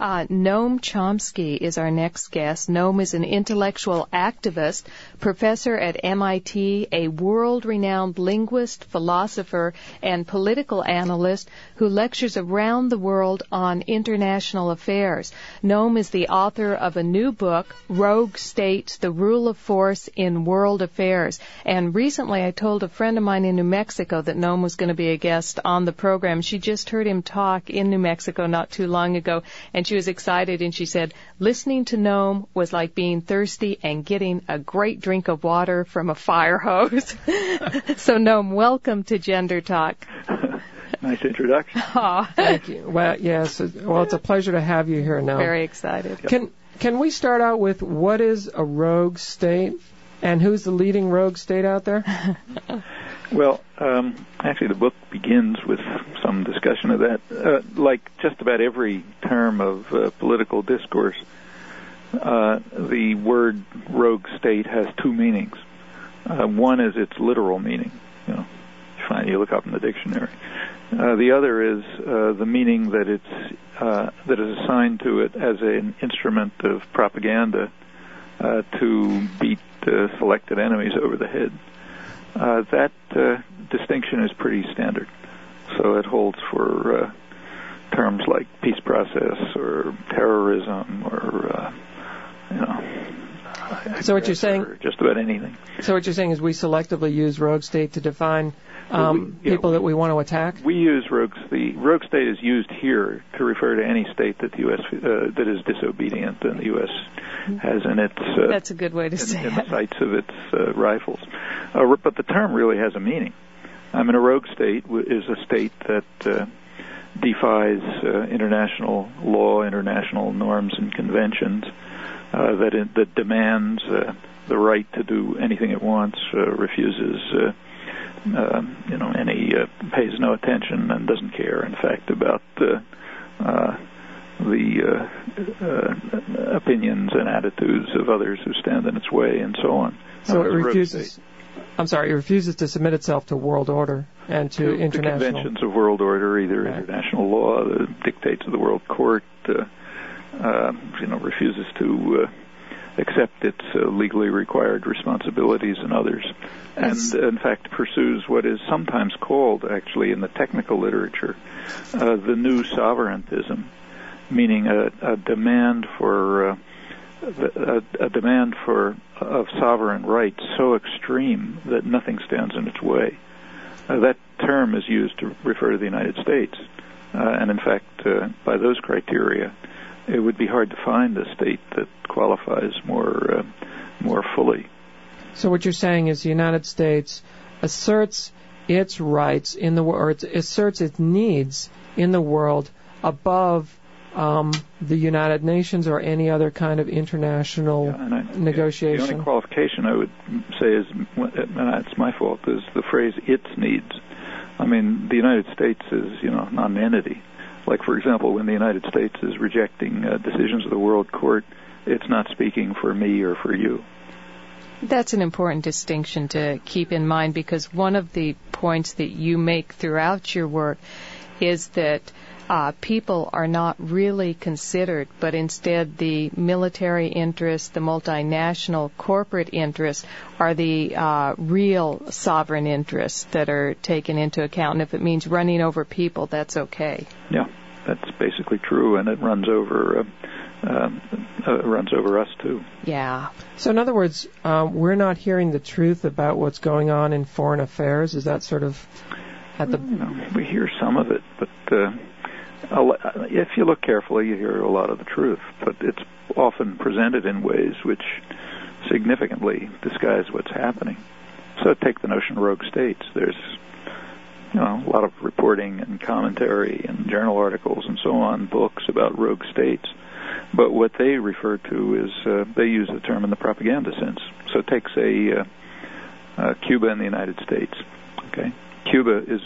Uh, Noam Chomsky is our next guest. Noam is an intellectual activist, professor at MIT, a world-renowned linguist, philosopher, and political analyst who lectures around the world on international affairs. Noam is the author of a new book, Rogue States, The Rule of Force in World Affairs. And recently I told a friend of mine in New Mexico that Noam was going to be a guest on the program. She just heard him talk in New Mexico not too long ago, and she was excited and she said, listening to Noam was like being thirsty and getting a great drink of water from a fire hose. so Noam, welcome to Gender Talk. nice introduction. Oh. Thank you. Well, yes. Well, it's a pleasure to have you here now. Very excited. Can can we start out with what is a rogue state, and who's the leading rogue state out there? well, um, actually, the book begins with some discussion of that. Uh, like just about every term of uh, political discourse, uh, the word rogue state has two meanings. Uh, one is its literal meaning. You know, you find you look up in the dictionary. Uh, the other is uh, the meaning that it's uh, that is assigned to it as an instrument of propaganda uh, to beat selected enemies over the head. Uh, that uh, distinction is pretty standard, so it holds for uh, terms like peace process or terrorism or you know. So what you're saying? Just about anything. So what you're saying is we selectively use rogue state to define um, we, people that we want to attack? We use rogue. The rogue state is used here to refer to any state that the U.S. Uh, that is disobedient and the U.S. Has in its. Uh, That's a good way to in, say in it. the sights of its uh, rifles, uh, but the term really has a meaning. I mean, a rogue state is a state that uh, defies uh, international law, international norms and conventions, uh, that it, that demands uh, the right to do anything it wants, uh, refuses. Uh, uh, you know, any uh, pays no attention and doesn't care, in fact, about uh, uh, the uh, uh, opinions and attitudes of others who stand in its way, and so on. So it refuses. I'm sorry, it refuses to submit itself to world order and to, to international the conventions of world order, either right. international law, the dictates of the World Court. Uh, uh, you know, refuses to uh, accept its uh, legally required responsibilities and others, and uh, in fact pursues what is sometimes called, actually in the technical literature, uh, the new sovereigntism, meaning a, a demand for uh, a, a, demand for of sovereign rights so extreme that nothing stands in its way. Uh, that term is used to refer to the United States, uh, and in fact, by those criteria, it would be hard to find a state that qualifies more uh, more fully. So what you're saying is the United States asserts its rights in the world, asserts its needs in the world above um, the United Nations or any other kind of international yeah, I, negotiation. The only qualification I would say is, and it's my fault, is the phrase "its needs." I mean, the United States is, you know, not an entity. Like, for example, when the United States is rejecting uh, decisions of the World Court, it's not speaking for me or for you. That's an important distinction to keep in mind because one of the points that you make throughout your work is that uh, people are not really considered, but instead the military interests, the multinational corporate interests are the uh, real sovereign interests that are taken into account. And if it means running over people, that's okay. Yeah, that's basically true, and it runs over. Uh, um, uh, runs over us too. Yeah. So in other words, um, we're not hearing the truth about what's going on in foreign affairs. Is that sort of at the? You know, we hear some of it, but uh, if you look carefully, you hear a lot of the truth, but it's often presented in ways which significantly disguise what's happening. So take the notion of rogue states. There's you know, a lot of reporting and commentary and journal articles and so on, books about rogue states. But what they refer to is uh, they use the term in the propaganda sense. So take say uh, uh, Cuba and the United States. Okay, Cuba is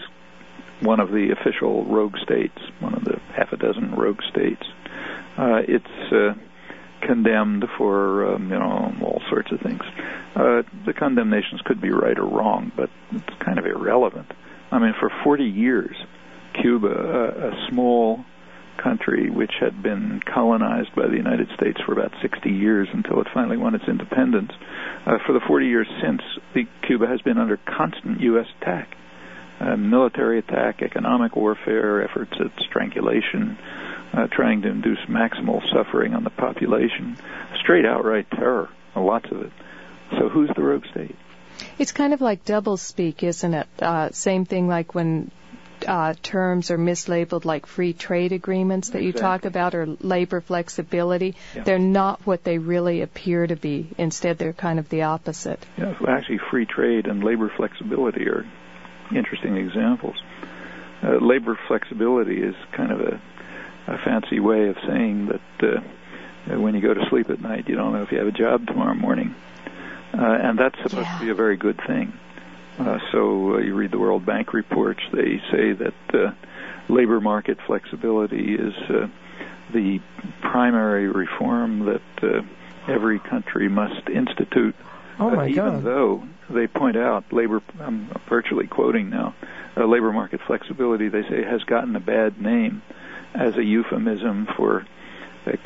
one of the official rogue states, one of the half a dozen rogue states. Uh, it's uh, condemned for um, you know all sorts of things. Uh, the condemnations could be right or wrong, but it's kind of irrelevant. I mean, for 40 years, Cuba, uh, a small country which had been colonized by the United States for about 60 years until it finally won its independence. Uh, for the 40 years since, the, Cuba has been under constant U.S. attack. Uh, military attack, economic warfare, efforts at strangulation, uh, trying to induce maximal suffering on the population, straight outright terror, lots of it. So who's the rogue state? It's kind of like doublespeak, isn't it? Uh, same thing like when uh, terms are mislabeled like free trade agreements that exactly. you talk about or labor flexibility. Yeah. They're not what they really appear to be. Instead, they're kind of the opposite. Yeah, actually, free trade and labor flexibility are interesting examples. Uh, labor flexibility is kind of a, a fancy way of saying that uh, when you go to sleep at night, you don't know if you have a job tomorrow morning. Uh, and that's supposed Yeah. to be a very good thing. Uh, so uh, you read the World Bank reports; they say that uh, labor market flexibility is uh, the primary reform that uh, every country must institute. Oh Uh, my even God. though they point out labor, I'm virtually quoting now, uh, labor market flexibility, they say has gotten a bad name as a euphemism for uh,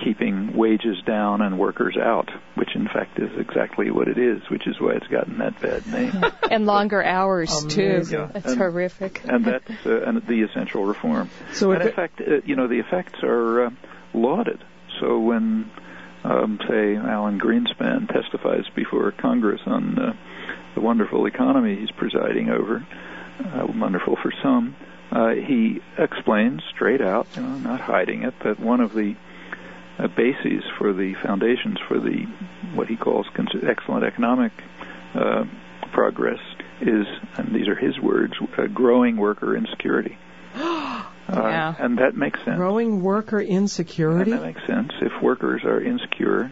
keeping wages down and workers out, which in fact is exactly what it is, which is why it's gotten that bad name. And longer hours, too. Amazing. Yeah. It's And- horrific. and that's uh, and the essential reform. So and in it, fact, uh, you know, the effects are uh, lauded. So when, um, say, Alan Greenspan testifies before Congress on uh, the wonderful economy he's presiding over, uh, wonderful for some, uh, he explains straight out, you know, not hiding it, that one of the uh, bases for the foundations for the what he calls cons- excellent economic uh, progress is, and these are his words, uh, growing worker insecurity. Uh, Yeah. And that makes sense. growing worker And insecurity. that makes sense. If workers are insecure,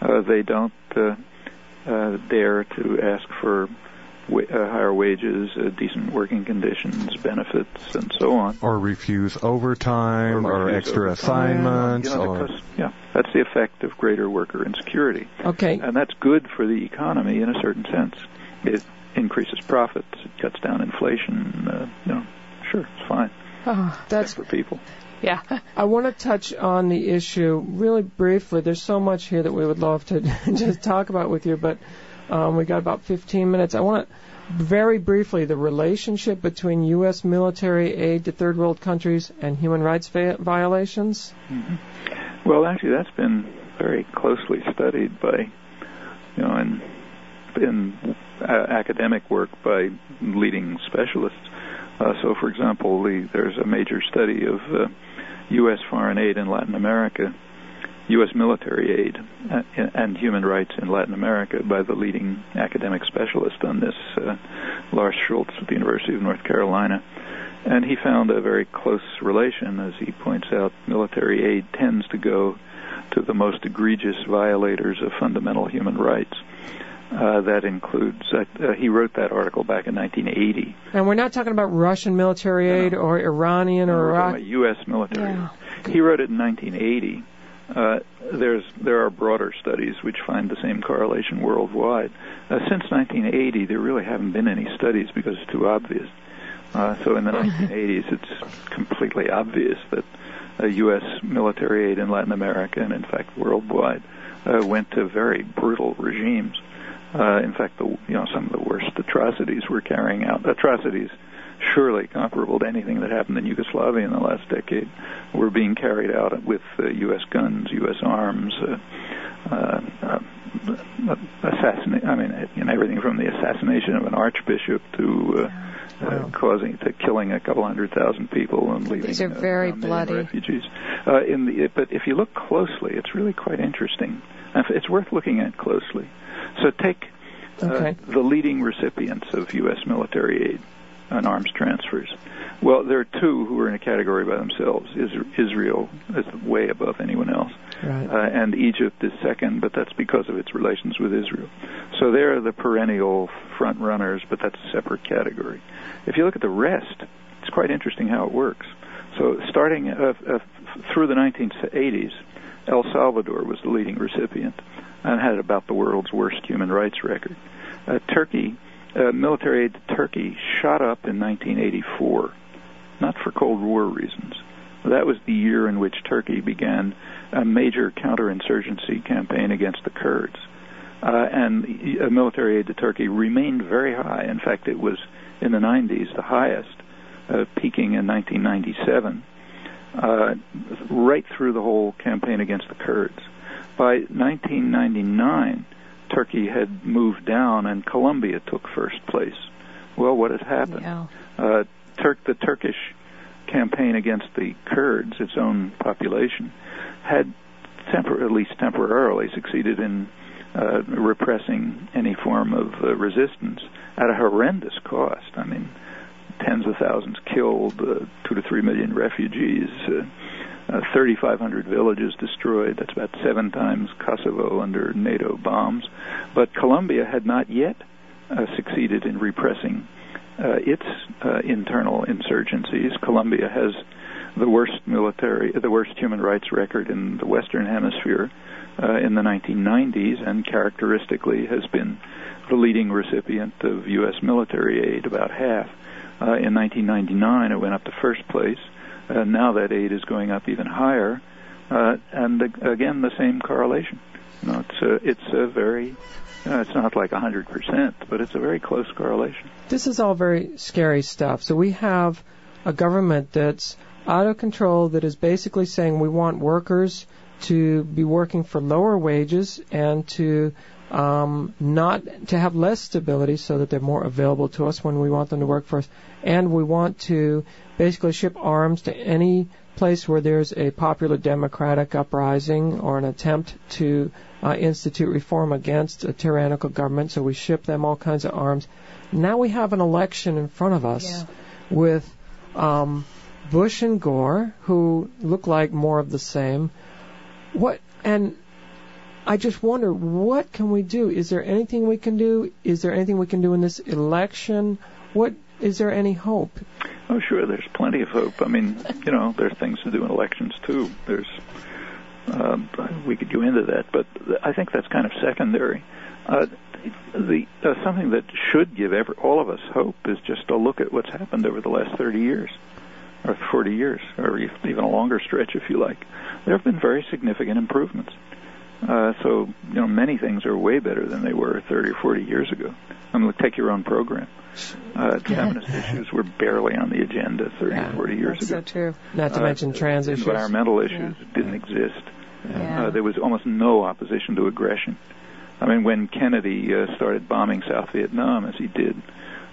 uh, they don't uh, uh, dare to ask for wa- uh, higher wages, uh, decent working conditions, benefits, and so on. or refuse overtime Or or, extra overtime. assignments You know, or because, yeah, that's the effect of greater worker insecurity. Okay. And that's good for the economy in a certain sense. It increases profits, it cuts down inflation. Uh, you know, sure, it's fine. Oh, That's for people. yeah. I want to touch on the issue really briefly. There's so much here that we would love to just talk about with you, but um, we got about 15 minutes. I want to very briefly the relationship between U.S. military aid to third world countries and human rights vi- violations. Well, actually, that's been very closely studied by, you know, in in uh, academic work by leading specialists. Uh, so, for example, the, there's a major study of uh, U.S. foreign aid in Latin America, U.S. military aid, uh, and human rights in Latin America by the leading academic specialist on this, uh, Lars Schoultz at the University of North Carolina. And he found a very close relation, as he points out. Military aid tends to go to the most egregious violators of fundamental human rights. Uh, that includes, uh, uh, he wrote that article back in 1980. And we're not talking about Russian military No, no. aid or Iranian or We're Iraq. U.S. military. Yeah. He wrote it in 1980. Uh, there's there are broader studies which find the same correlation worldwide. Uh, since 1980, there really haven't been any studies because it's too obvious. Uh, so in the 1980s, it's completely obvious that uh, U.S. military aid in Latin America and in fact worldwide uh, went to very brutal regimes. Uh, in fact, the, you know some of the worst atrocities were carrying out atrocities surely comparable to anything that happened in Yugoslavia in the last decade were being carried out with uh, U.S. guns, U.S. arms, uh, uh, uh, assassinate. I mean, you know, everything from the assassination of an archbishop to uh, Wow. uh, causing to killing a couple hundred thousand people and leaving These are uh, very million bloody. refugees. Uh, in the, but if you look closely, it's really quite interesting. Uh, It's worth looking at closely. So take uh, Okay. the leading recipients of U.S. military aid and arms transfers. Well, there are two who are in a category by themselves. Is- Israel is way above anyone else, Right. uh, and Egypt is second, but that's because of its relations with Israel. So they're the perennial front runners, but that's a separate category. If you look at the rest, it's quite interesting how it works. So starting uh, uh, through the 1980s, El Salvador was the leading recipient and had about the world's worst human rights record. Uh, Turkey, uh, military aid to Turkey shot up in 1984, not for Cold War reasons, That was the year in which Turkey began a major counterinsurgency campaign against the Kurds. Uh, and military aid to Turkey remained very high. In fact, it was in the 90s the highest, uh, peaking in 1997, uh, right through the whole campaign against the Kurds. By 1999, Turkey had moved down, and Colombia took first place. Well, what had happened? Yeah. Uh, Turk, the Turkish campaign against the Kurds, its own population, had tempor- at least temporarily succeeded in uh, repressing any form of uh, resistance at a horrendous cost. I mean, tens of thousands killed, uh, two to three million refugees, uh, uh, 3,500 villages destroyed. That's about seven times Kosovo under NATO bombs. But Colombia had not yet uh, succeeded in repressing uh, its internal insurgencies. Colombia has the worst military, the worst human rights record in the Western Hemisphere in the 1990s, and characteristically has been the leading recipient of U.S. military aid, about half. Uh, in 1999, it went up to first place. Uh, now that aid is going up even higher, uh, and uh, again the same correlation. You know, it's a, it's a very uh, it's not like 100%, but it's a very close correlation. This is all very scary stuff. So we have a government that's out of control that is basically saying we want workers to be working for lower wages and to um, not to have less stability so that they're more available to us when we want them to work for us. And we want to basically ship arms to any place where there's a popular democratic uprising or an attempt to uh, institute reform against a tyrannical government. So we ship them all kinds of arms. Now we have an election in front of us Yeah. with um, Bush and Gore, who look like more of the same. What and I just wonder what can we do? Is there anything we can do? Is there anything we can do in this election? What is there any hope? Oh, sure. There's plenty of hope. I mean, you know, there's things to do in elections too. There's um, we could go into that, but I think that's kind of secondary. Uh, the uh, something that should give every, all of us hope is just to look at what's happened over the last 30 years, or 40 years, or even a longer stretch, if you like. There have been very significant improvements. Uh, so, you know, many things are way better than they were 30 or 40 years ago. I mean, take your own program. Uh, feminist issues were barely on the agenda 30 Yeah, or 40 years That's ago. so true. Not to Uh, mention trans issues. Environmental issues didn't exist. Yeah. Uh, there was almost no opposition to aggression. I mean, when Kennedy uh, started bombing South Vietnam, as he did,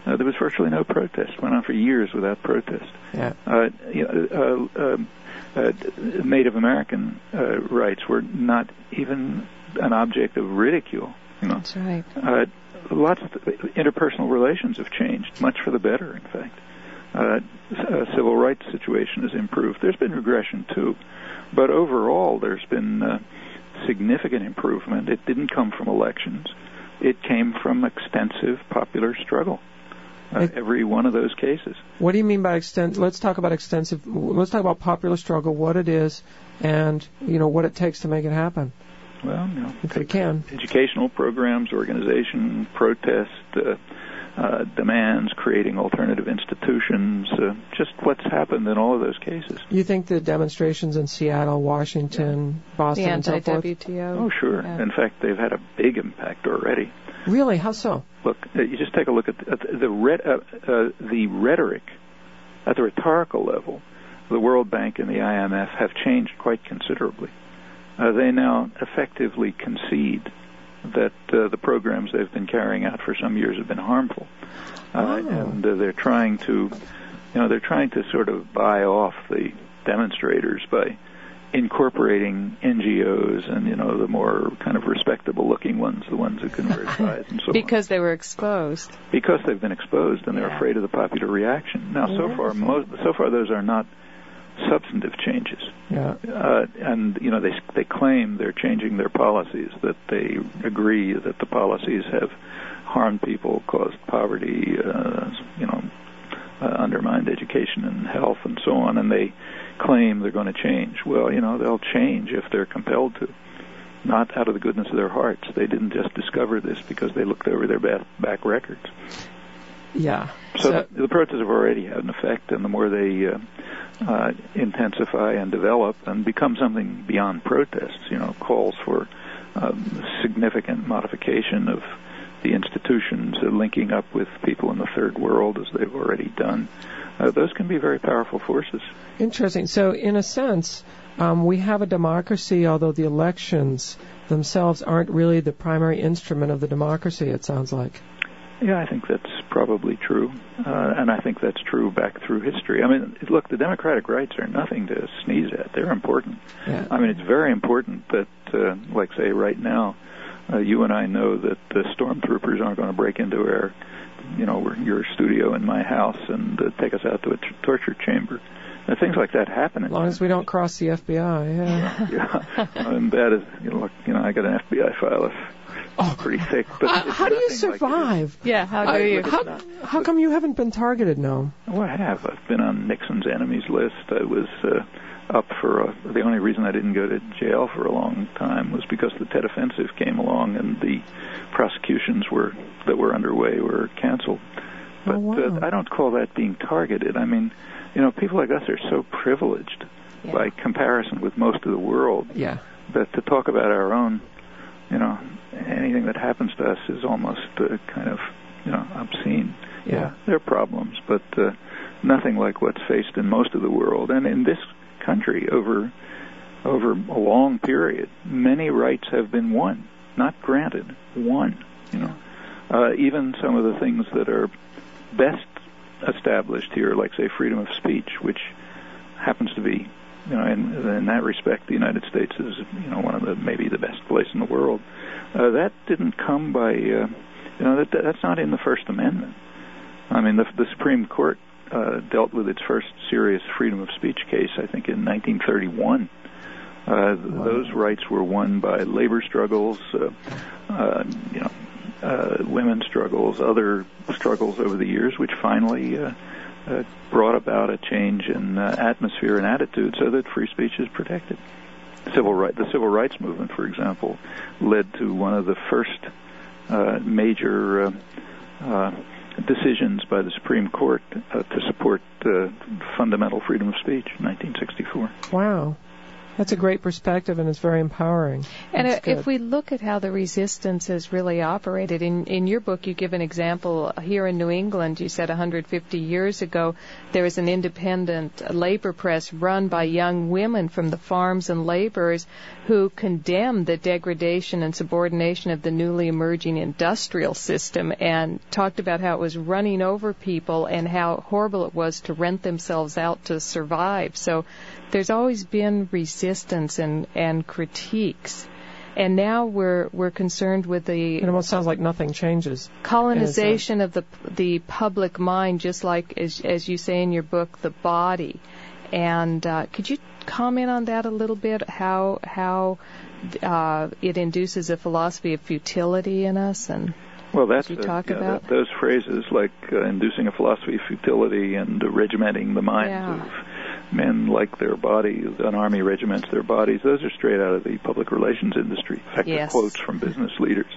uh, there was virtually no protest. Went on for years without protest. Yeah. Uh, you know, uh, um, uh, Native American uh, rights were not even an object of ridicule. You know, That's right. uh, lots of interpersonal relations have changed, much for the better, in fact. Uh, civil rights situation has improved. There's been regression too, but overall, there's been uh, significant improvement. It didn't come from elections; it came from extensive popular struggle. Uh, It- every one of those cases. What do you mean by extent? Let's talk about extensive. Let's talk about popular struggle, what it is, and you know what it takes to make it happen. Well, you know, If we can. educational programs, organization, protest, uh, uh, demands, creating alternative institutions, uh, just what's happened in all of those cases. You think the demonstrations in Seattle, Washington, The Boston, and so forth? anti-WTO. Oh, sure. Yeah. In fact, they've had a big impact already. Really? How so? Look, uh, you just take a look at the, the, re- uh, uh, the rhetoric at the rhetorical level. The World Bank and the IMF have changed quite considerably. Uh, they now effectively concede that uh, the programs they've been carrying out for some years have been harmful, uh, Oh. and uh, they're trying to, you know, they're trying to sort of buy off the demonstrators by incorporating NGOs and you know the more kind of respectable looking ones, the ones who can wear ties and so on Because they were exposed. because they've been exposed and they're Yeah. afraid of the popular reaction. Now, so far, most, so far those are not substantive changes, Yeah. uh, and you know they they claim they're changing their policies, that they agree that the policies have harmed people, caused poverty, uh, you know, uh, undermined education and health and so on, and they claim they're going to change. Well, you know, they'll change if they're compelled to. Not out of the goodness of their hearts. They didn't just discover this because they looked over their back, back records. Yeah. So, so the protests have already had an effect, and the more they uh, uh, intensify and develop and become something beyond protests, you know, calls for um, significant modification of the institutions, uh, linking up with people in the third world as they've already done. Uh, those can be very powerful forces. Interesting. So, in a sense, um, we have a democracy, although the elections themselves aren't really the primary instrument of the democracy, it sounds like. Yeah, I think that's probably true, uh, and I think that's true back through history. I mean, look, the democratic rights are nothing to sneeze at. They're important. Yeah. I mean, it's very important that, uh, like, say, right now, uh, you and I know that the stormtroopers aren't going to break into our, you know, your studio in my house and uh, take us out to a t- torture chamber. And things like that happen. As long as we don't cross the FBI, yeah. yeah. and that is, you know, look, you know, I got an FBI file. If, oh, pretty thick. But uh, how do you survive? Like yeah, how do you? How, how come you haven't been targeted? No. Well, I have. I've been on Nixon's enemies list. I was uh, up for a, the only reason I didn't go to jail for a long time was because the Tet Offensive came along and the prosecutions were that were underway were canceled. But oh, wow. uh, I don't call that being targeted. I mean, you know, people like us are so privileged yeah. by comparison with most of the world yeah. that to talk about our own, you know, anything that happens to us is almost uh, kind of, you know, obscene. Yeah. yeah there are problems, but uh, nothing like what's faced in most of the world. And in this country, over over a long period, many rights have been won, not granted, won. You know, uh, even some of the things that are best established here, like say freedom of speech, which happens to be, you know, in, in that respect, the United States is, you know, one of the maybe the best place in the world. Uh, that didn't come by, uh, you know, that that's not in the First Amendment. I mean, the, the Supreme Court uh, dealt with its first serious freedom of speech case, I think, in 1931. Uh, wow. Those rights were won by labor struggles, uh, uh, you know, uh, women's struggles, other struggles over the years, which finally uh, uh, brought about a change in uh, atmosphere and attitude, so that free speech is protected. Civil right, the civil rights movement, for example, led to one of the first uh, major uh, uh, decisions by the Supreme Court uh, to support uh, fundamental freedom of speech in 1964. Wow. That's a great perspective, and it's very empowering. And That's if we look at how the resistance has really operated, in in your book, you give an example here in New England. You said 150 years ago there was an independent labor press run by young women from the farms and laborers who condemned the degradation and subordination of the newly emerging industrial system and talked about how it was running over people and how horrible it was to rent themselves out to survive. So there's always been resistance and, and critiques. And now we're we're concerned with the it almost sounds like nothing changes. Colonization of the the public mind, just like as as you say in your book, the body. And uh, could you comment on that a little bit? How how uh, it induces a philosophy of futility in us and well, that's you talk yeah, about that, those phrases like uh, inducing a philosophy of futility and uh, regimenting the minds yeah. of men like their bodies, an army regiments their bodies. Those are straight out of the public relations industry. In fact, yes. quotes from business leaders.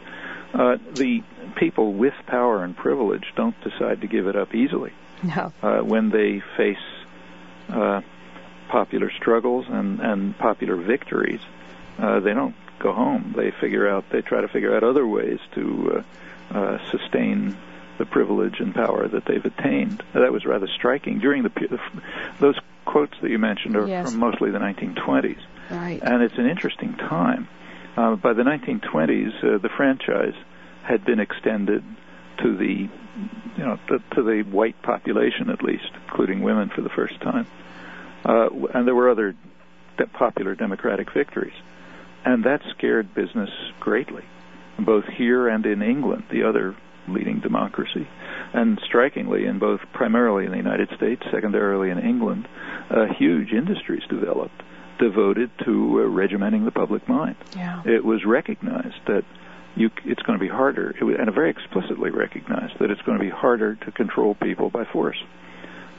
Uh, the people with power and privilege don't decide to give it up easily. No. Uh, when they face uh, popular struggles and, and popular victories, uh, they don't go home. They figure out, they try to figure out other ways to uh, uh, sustain the privilege and power that they've attained. That was rather striking. During the those quotes that you mentioned are yes. from mostly the 1920s, right? And it's an interesting time. Uh, by the 1920s, uh, the franchise had been extended to the, you know, to, to, the white population at least, including women for the first time. Uh, and there were other de- popular Democratic victories, and that scared business greatly, both here and in England, the other leading democracy. And strikingly, in both primarily in the United States, secondarily in England, uh, huge industries developed devoted to uh, regimenting the public mind. Yeah. It was recognized that you, it's going to be harder, it was, and very explicitly recognized that it's going to be harder to control people by force.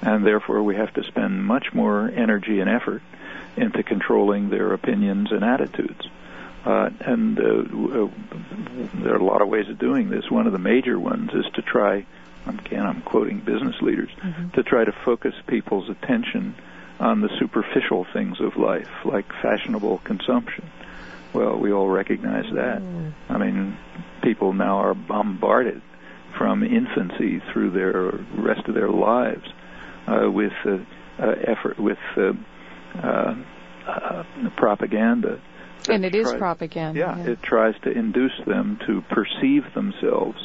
And therefore, we have to spend much more energy and effort into controlling their opinions and attitudes. Uh, and uh, uh, there are a lot of ways of doing this. One of the major ones is to try again, I'm quoting business leaders, Mm-hmm. to try to focus people's attention on the superficial things of life, like fashionable consumption. Well, we all recognize that. Mm. I mean, people now are bombarded from infancy through their rest of their lives uh, with uh, uh, effort, with uh, uh, uh, propaganda. That And it is tries- propaganda. yeah, it tries to induce them to perceive themselves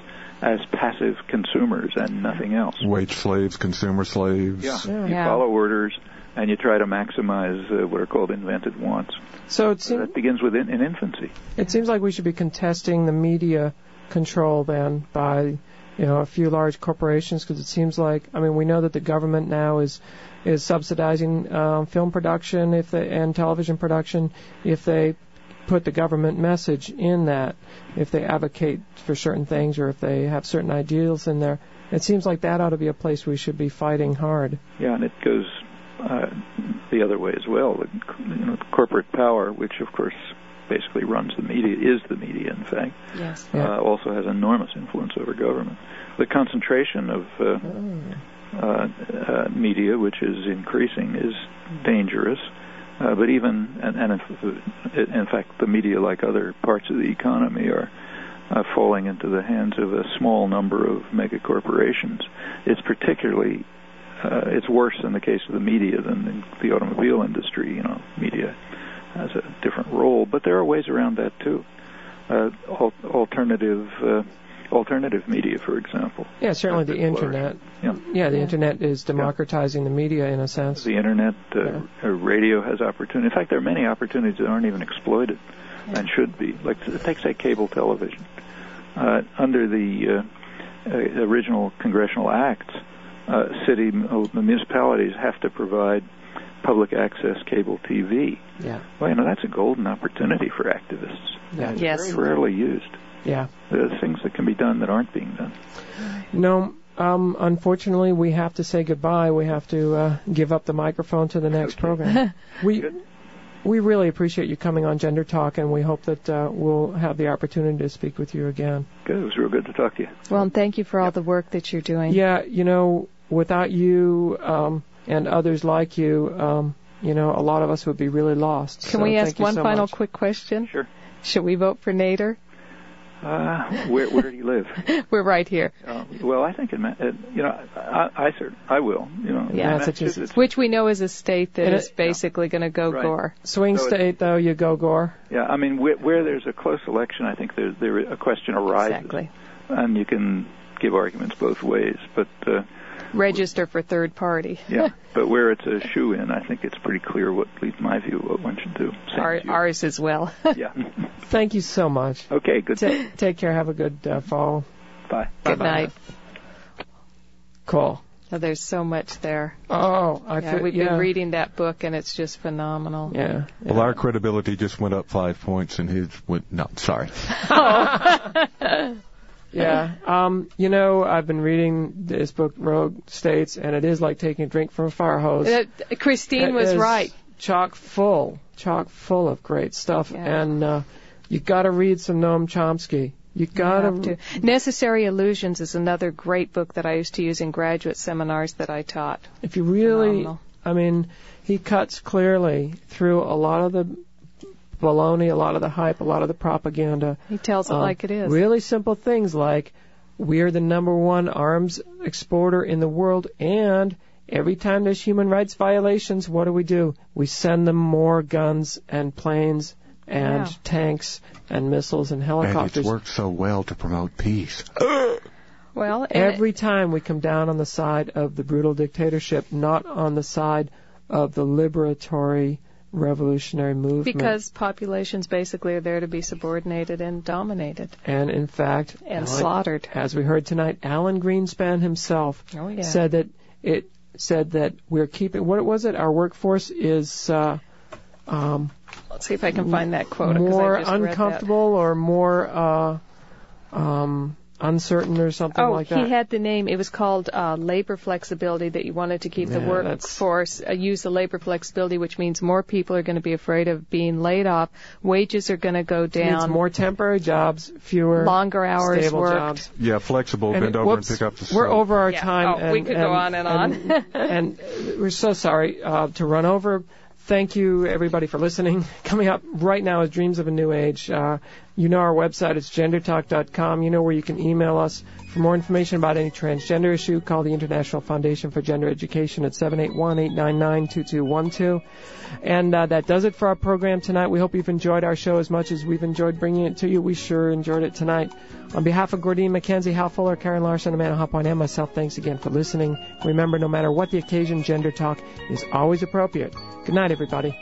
as passive consumers and nothing else. Wage slaves, consumer slaves. Yeah, Yeah. you Yeah. follow orders and you try to maximize uh, what are called invented wants. So it So seems that begins with in, in infancy. it seems like we should be contesting the media control then by you know a few large corporations because it seems like I mean we know that the government now is is subsidizing um, film production if they and television production if they put the government message in that if they advocate for certain things or if they have certain ideals in there it seems like that ought to be a place we should be fighting hard Yeah, and it goes uh, the other way as well. The, you know, corporate power, which of course basically runs the media, is the media, in fact, Yes. Yeah. uh, also has enormous influence over government. The concentration of uh, uh, uh, media, which is increasing, is dangerous. Uh, but even, and, and if, in fact, the media, like other parts of the economy, are uh, falling into the hands of a small number of mega corporations. It's particularly, uh, it's worse in the case of the media than the automobile industry. You know, media has a different role, but there are ways around that too. Uh, al- alternative, uh, alternative media, for example. yeah certainly the internet Yeah. yeah the internet is democratizing the media in a sense The internet, uh, Yeah. uh, radio has opportunity. In fact, there are many opportunities that aren't even exploited Yeah. and should be. Like, take say cable television. Uh, under the uh, uh, original congressional acts, uh, city uh, municipalities have to provide public access cable TV. yeah Well, you know that's a golden opportunity for activists. yeah Yes. very rarely used. Yeah There are things that can be done that aren't being done. No, um, unfortunately, we have to say goodbye. We have to uh, give up the microphone to the next Okay. program. We Good. we really appreciate you coming on Gender Talk, and we hope that uh, we'll have the opportunity to speak with you again. Good. It was real good to talk to you. Well, and thank you for all the work that you're doing. Yeah, you know, without you um, and others like you, um, you know, a lot of us would be really lost. Can So we ask one so final much. quick question? Sure. Should we vote for Nader? Uh, where where do you live? We're right here. Uh, well, I think it, ma- it you know, I, I, cert- I will, you know. Yeah. Massachusetts. Which we know is a state that And is it- basically going to go Right. Gore. Swing So state, though, you go Gore. Yeah, I mean, where, where there's a close election, I think there, there a question arises, Exactly. and you can give arguments both ways. But uh, Register for third party. yeah, but where it's a shoe in, I think it's pretty clear what, at least my view, what one should do. Our, ours as well. Yeah. Thank you so much. okay. Good. Ta take care. Have a good uh, fall. Bye. Good Bye-bye. night. Cool. Oh, there's so much there. Oh, I Yeah, feel, we've yeah. been reading that book, and it's just phenomenal. Yeah. Well, our credibility just went up five points, and his went. No, sorry. Yeah. Um, you know, I've been reading this book, Rogue States, and it is like taking a drink from a fire hose. Christine It was right. Chock full, chock full of great stuff, Yeah. and uh, you got to read some Noam Chomsky. You got have to. Necessary Illusions is another great book that I used to use in graduate seminars that I taught. If you really, Phenomenal. I mean, he cuts clearly through a lot of the baloney, a lot of the hype, a lot of the propaganda. He tells it Um, like it is. Really simple things like we're the number one arms exporter in the world, and every time there's human rights violations, what do we do? We send them more guns and planes and Yeah. tanks and missiles and helicopters. And helicopters. it's worked so well to promote peace. well, and Every time we come down on the side of the brutal dictatorship, not on the side of the liberatory revolutionary movement. because populations basically are there to be subordinated and dominated and in fact, and Alan- slaughtered. as we heard tonight, Alan Greenspan himself Oh yeah. said that it said that we're keeping what was it? Our workforce is uh, um, Let's see if I can find that quote. more just read that. uncomfortable or more uh, um, uncertain or something oh, like that. he had the name. It was called uh, labor flexibility. That you wanted to keep the workforce uh, use the labor flexibility, which means more people are going to be afraid of being laid off. Wages are going to go It means down. more temporary jobs, fewer longer hours stable worked. jobs. Yeah, flexible. And bend it- over whoops, and pick up the We're slack. over our Yeah. time. Oh, and, we could go on and on. and, and we're so sorry uh, to run over. Thank you, everybody, for listening. Coming up right now is Dreams of a New Age. Uh, you know our website is gendertalk.com. You know where you can email us for more information about any transgender issue. Call the International Foundation for Gender Education at 781-899-2212. And uh, that does it for our program tonight. We hope you've enjoyed our show as much as we've enjoyed bringing it to you. We sure enjoyed it tonight. On behalf of Gordene MacKenzie, Hal Fuller, Karen Larson, Amanda Hopwine, and myself, thanks again for listening. Remember, no matter what the occasion, gender talk is always appropriate. Good night, everybody.